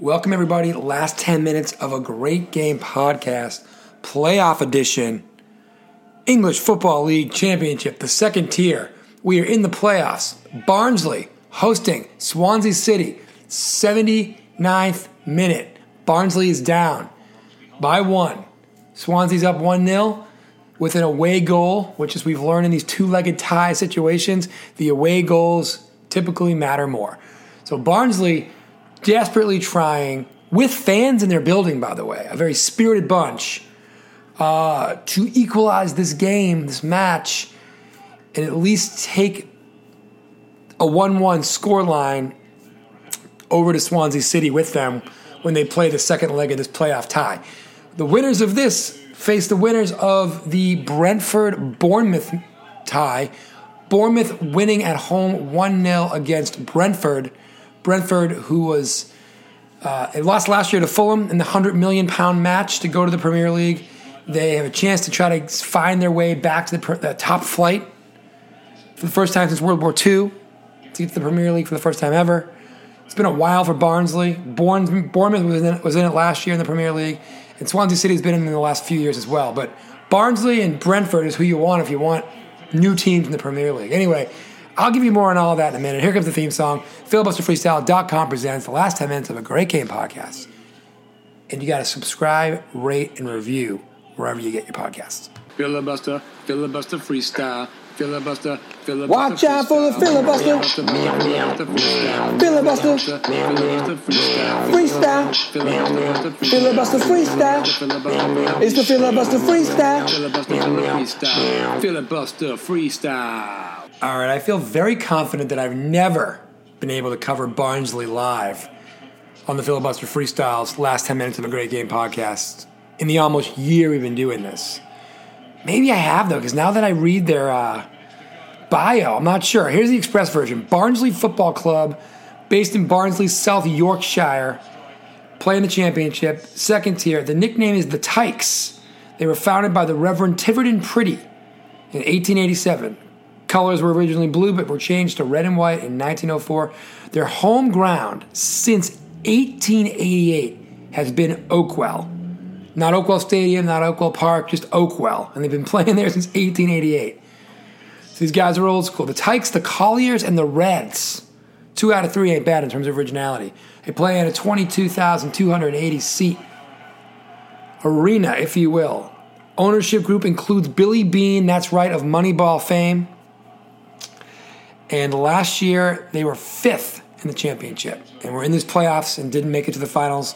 Welcome, everybody. Last 10 minutes of a great game podcast, playoff edition, English Football League Championship, the second tier. We are in the playoffs. Barnsley hosting Swansea City, 79th minute. Barnsley is down by one. Swansea's up 1 0 with an away goal, which, as we've learned in these two legged tie situations, the away goals typically matter more. So Barnsley desperately trying, with fans in their building, by the way, a very spirited bunch, uh, to equalize this game, this match, and at least take a 1 1 scoreline over to Swansea City with them when they play the second leg of this playoff tie. The winners of this face the winners of the Brentford Bournemouth tie. Bournemouth winning at home 1 0 against Brentford. Brentford, who was uh, they lost last year to Fulham in the hundred million pound match to go to the Premier League. They have a chance to try to find their way back to the, the top flight for the first time since World War II to get to the Premier League for the first time ever. It's been a while for Barnsley. Bournemouth was in, was in it last year in the Premier League, and Swansea City has been in, in the last few years as well. But Barnsley and Brentford is who you want if you want new teams in the Premier League. Anyway, I'll give you more on all of that in a minute. Here comes the theme song. FilibusterFreestyle.com presents the last 10 minutes of a great game podcast. And you got to subscribe, rate, and review wherever you get your podcasts. Filibuster, filibuster freestyle. Filibuster, filibuster. Watch out for the filibuster. Filibuster. Freestyle. Filibuster freestyle. It's the filibuster freestyle. Filibuster freestyle. All right, I feel very confident that I've never been able to cover Barnsley live on the Filibuster Freestyles last 10 minutes of a great game podcast in the almost year we've been doing this. Maybe I have, though, because now that I read their uh, bio, I'm not sure. Here's the express version Barnsley Football Club, based in Barnsley, South Yorkshire, playing the championship, second tier. The nickname is the Tykes. They were founded by the Reverend Tiverton Preedy in 1887. Colors were originally blue but were changed to red and white in 1904. Their home ground since 1888 has been Oakwell. Not Oakwell Stadium, not Oakwell Park, just Oakwell. And they've been playing there since 1888. So these guys are old school. The Tykes, the Colliers, and the Reds. Two out of three ain't bad in terms of originality. They play in a 22,280 seat arena, if you will. Ownership group includes Billy Beane, that's right, of Moneyball fame. And last year, they were fifth in the championship. And were in these playoffs and didn't make it to the finals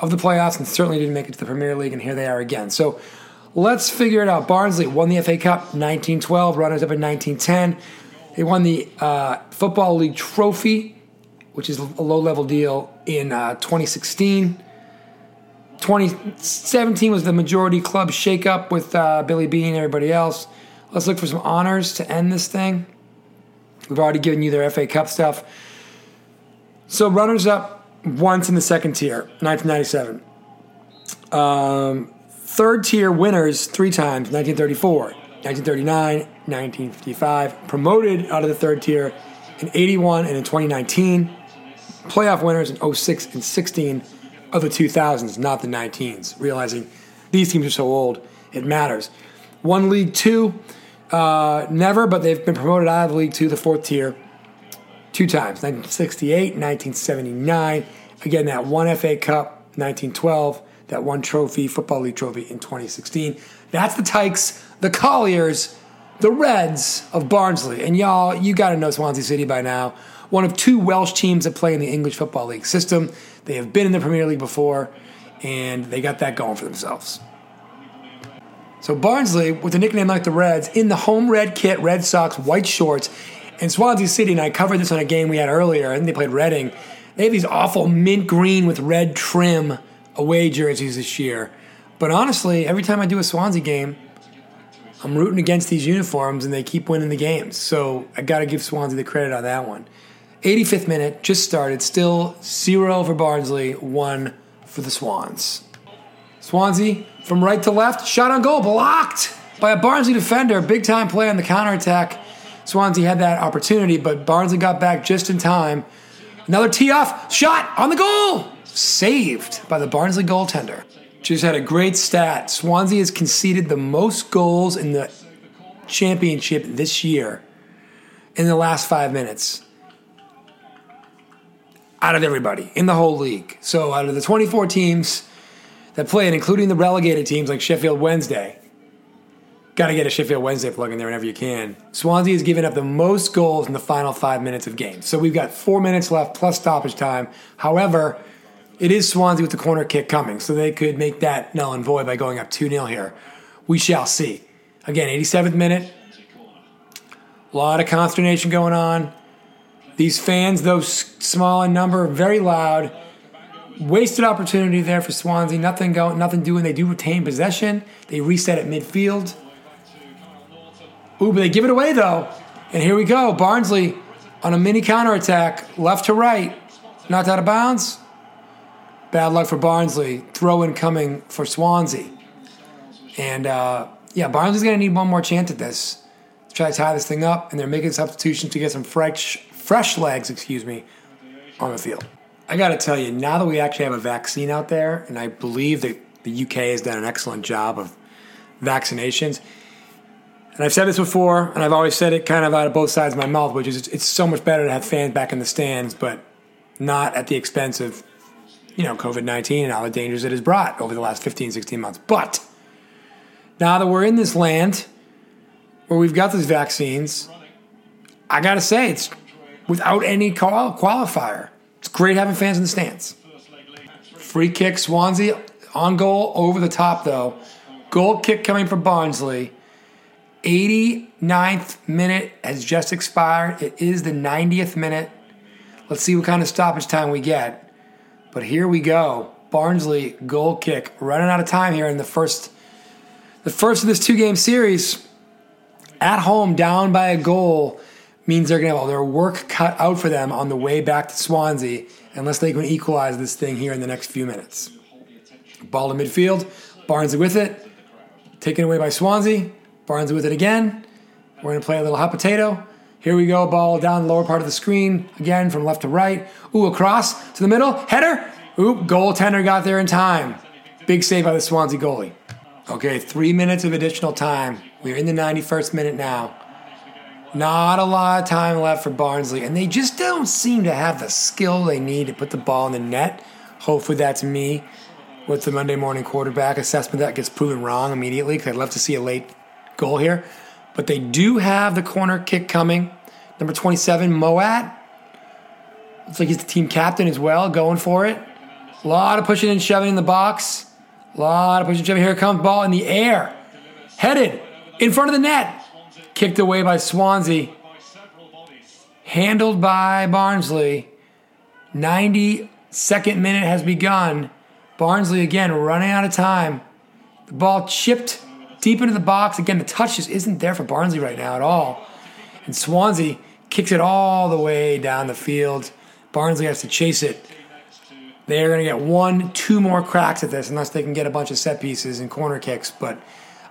of the playoffs and certainly didn't make it to the Premier League. And here they are again. So let's figure it out. Barnsley won the FA Cup 1912, runners up in 1910. They won the uh, Football League Trophy, which is a low level deal, in uh, 2016. 2017 was the majority club shakeup with uh, Billy Beane and everybody else. Let's look for some honors to end this thing. We've already given you their FA Cup stuff. So runners up once in the second tier, 1997. Um, third tier winners three times, 1934, 1939, 1955. Promoted out of the third tier in 81 and in 2019. Playoff winners in 06 and 16 of the 2000s, not the 19s. Realizing these teams are so old, it matters. One League Two uh, never, but they've been promoted out of the league to the fourth tier two times 1968, 1979. Again, that one FA Cup, 1912, that one trophy, Football League trophy in 2016. That's the Tykes, the Colliers, the Reds of Barnsley. And y'all, you got to know Swansea City by now. One of two Welsh teams that play in the English Football League system. They have been in the Premier League before, and they got that going for themselves. So Barnsley, with a nickname like the Reds, in the home red kit, red socks, white shorts, and Swansea City, and I covered this on a game we had earlier, and they played Reading. They have these awful mint green with red trim away jerseys this year. But honestly, every time I do a Swansea game, I'm rooting against these uniforms and they keep winning the games. So I got to give Swansea the credit on that one. 85th minute, just started, still zero for Barnsley, one for the Swans. Swansea from right to left, shot on goal, blocked by a Barnsley defender. Big time play on the counterattack. Swansea had that opportunity, but Barnsley got back just in time. Another tee off, shot on the goal. saved by the Barnsley goaltender. Just had a great stat. Swansea has conceded the most goals in the championship this year in the last five minutes out of everybody in the whole league. So out of the 24 teams that played, including the relegated teams like Sheffield Wednesday, got to get a Sheffield Wednesday plug in there whenever you can. Swansea has given up the most goals in the final five minutes of games. So we've got four minutes left plus stoppage time. However, it is Swansea with the corner kick coming, so they could make that null and void by going up 2 0 here. We shall see. Again, 87th minute. A lot of consternation going on. These fans, though small in number, very loud. Wasted opportunity there for Swansea. Nothing going, nothing doing. They do retain possession. They reset at midfield. Ooh, but they give it away though. And here we go. Barnsley on a mini counterattack, left to right, knocked out of bounds. Bad luck for Barnsley. Throw in coming for Swansea. And uh, yeah, Barnsley's going to need one more chance at this to try to tie this thing up. And they're making substitutions to get some fresh, fresh legs, excuse me, on the field. I got to tell you, now that we actually have a vaccine out there, and I believe that the UK has done an excellent job of vaccinations. And I've said this before, and I've always said it kind of out of both sides of my mouth, which is it's, it's so much better to have fans back in the stands, but not at the expense of you know, COVID 19 and all the dangers it has brought over the last 15, 16 months. But now that we're in this land where we've got these vaccines, I got to say, it's without any qual- qualifier. It's great having fans in the stands. Free kick, Swansea on goal, over the top though. Goal kick coming from Barnsley. 89th minute has just expired. It is the 90th minute. Let's see what kind of stoppage time we get. But here we go. Barnsley goal kick. Running out of time here in the first the first of this two game series. At home, down by a goal means they're gonna have all their work cut out for them on the way back to Swansea unless they can equalize this thing here in the next few minutes. Ball to midfield. Barnes with it. Taken away by Swansea. Barnes with it again. We're gonna play a little hot potato. Here we go, ball down the lower part of the screen, again from left to right. Ooh, across to the middle, header. Ooh, goaltender got there in time. Big save by the Swansea goalie. Okay, three minutes of additional time. We're in the 91st minute now. Not a lot of time left for Barnsley, and they just don't seem to have the skill they need to put the ball in the net. Hopefully, that's me with the Monday morning quarterback assessment that gets proven wrong immediately because I'd love to see a late goal here. But they do have the corner kick coming. Number 27, Mowatt. Looks like he's the team captain as well, going for it. A lot of pushing and shoving in the box. A lot of pushing and shoving. Here comes ball in the air. Headed in front of the net. Kicked away by Swansea. Handled by Barnsley. 92nd minute has begun. Barnsley again running out of time. The ball chipped deep into the box. Again, the touch just isn't there for Barnsley right now at all. And Swansea kicks it all the way down the field. Barnsley has to chase it. They're going to get one, two more cracks at this unless they can get a bunch of set pieces and corner kicks. But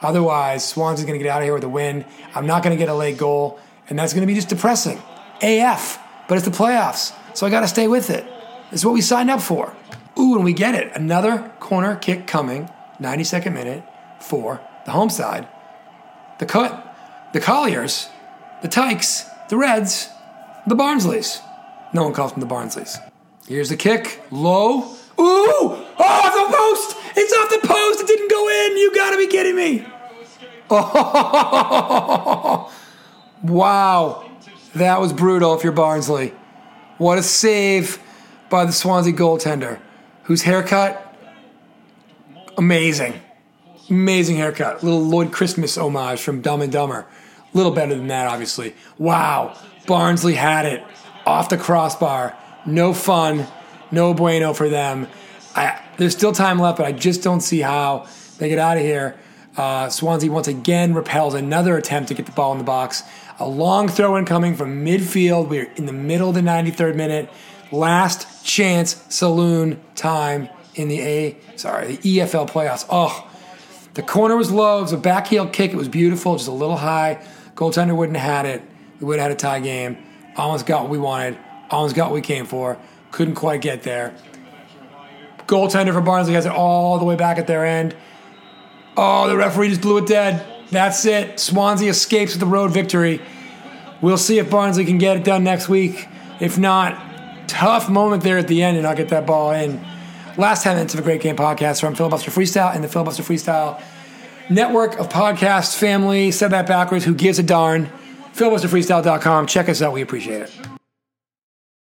otherwise, Swans is going to get out of here with a win. I'm not going to get a late goal, and that's going to be just depressing. AF, but it's the playoffs, so I got to stay with it. Is what we signed up for. Ooh, and we get it. Another corner kick coming, 92nd minute for the home side. The cut, the Colliers, the Tykes, the Reds, the Barnsleys. No one calls them the Barnsleys. Here's the kick, low. Ooh! Oh, the post! It's off the post! It didn't go in! You gotta be kidding me! Oh, wow. That was brutal if you're Barnsley. What a save by the Swansea goaltender, whose haircut, amazing. Amazing haircut. Little Lloyd Christmas homage from Dumb and Dumber. A little better than that, obviously. Wow. Barnsley had it off the crossbar. No fun. No bueno for them. I, there's still time left, but I just don't see how they get out of here. Uh, Swansea once again repels another attempt to get the ball in the box. A long throw in coming from midfield. We're in the middle of the 93rd minute. Last chance saloon time in the A, sorry, the EFL playoffs. Oh, the corner was low. It was a backheel kick. It was beautiful, just a little high. Goaltender wouldn't have had it. We would have had a tie game. Almost got what we wanted. Almost got what we came for. Couldn't quite get there. Goaltender for Barnsley has it all the way back at their end. Oh, the referee just blew it dead. That's it. Swansea escapes with the road victory. We'll see if Barnsley can get it done next week. If not, tough moment there at the end and not get that ball in. Last 10 minutes of a great game podcast from Filibuster Freestyle and the Filibuster Freestyle network of podcasts, family. Said that backwards. Who gives a darn? FilibusterFreestyle.com. Check us out. We appreciate it.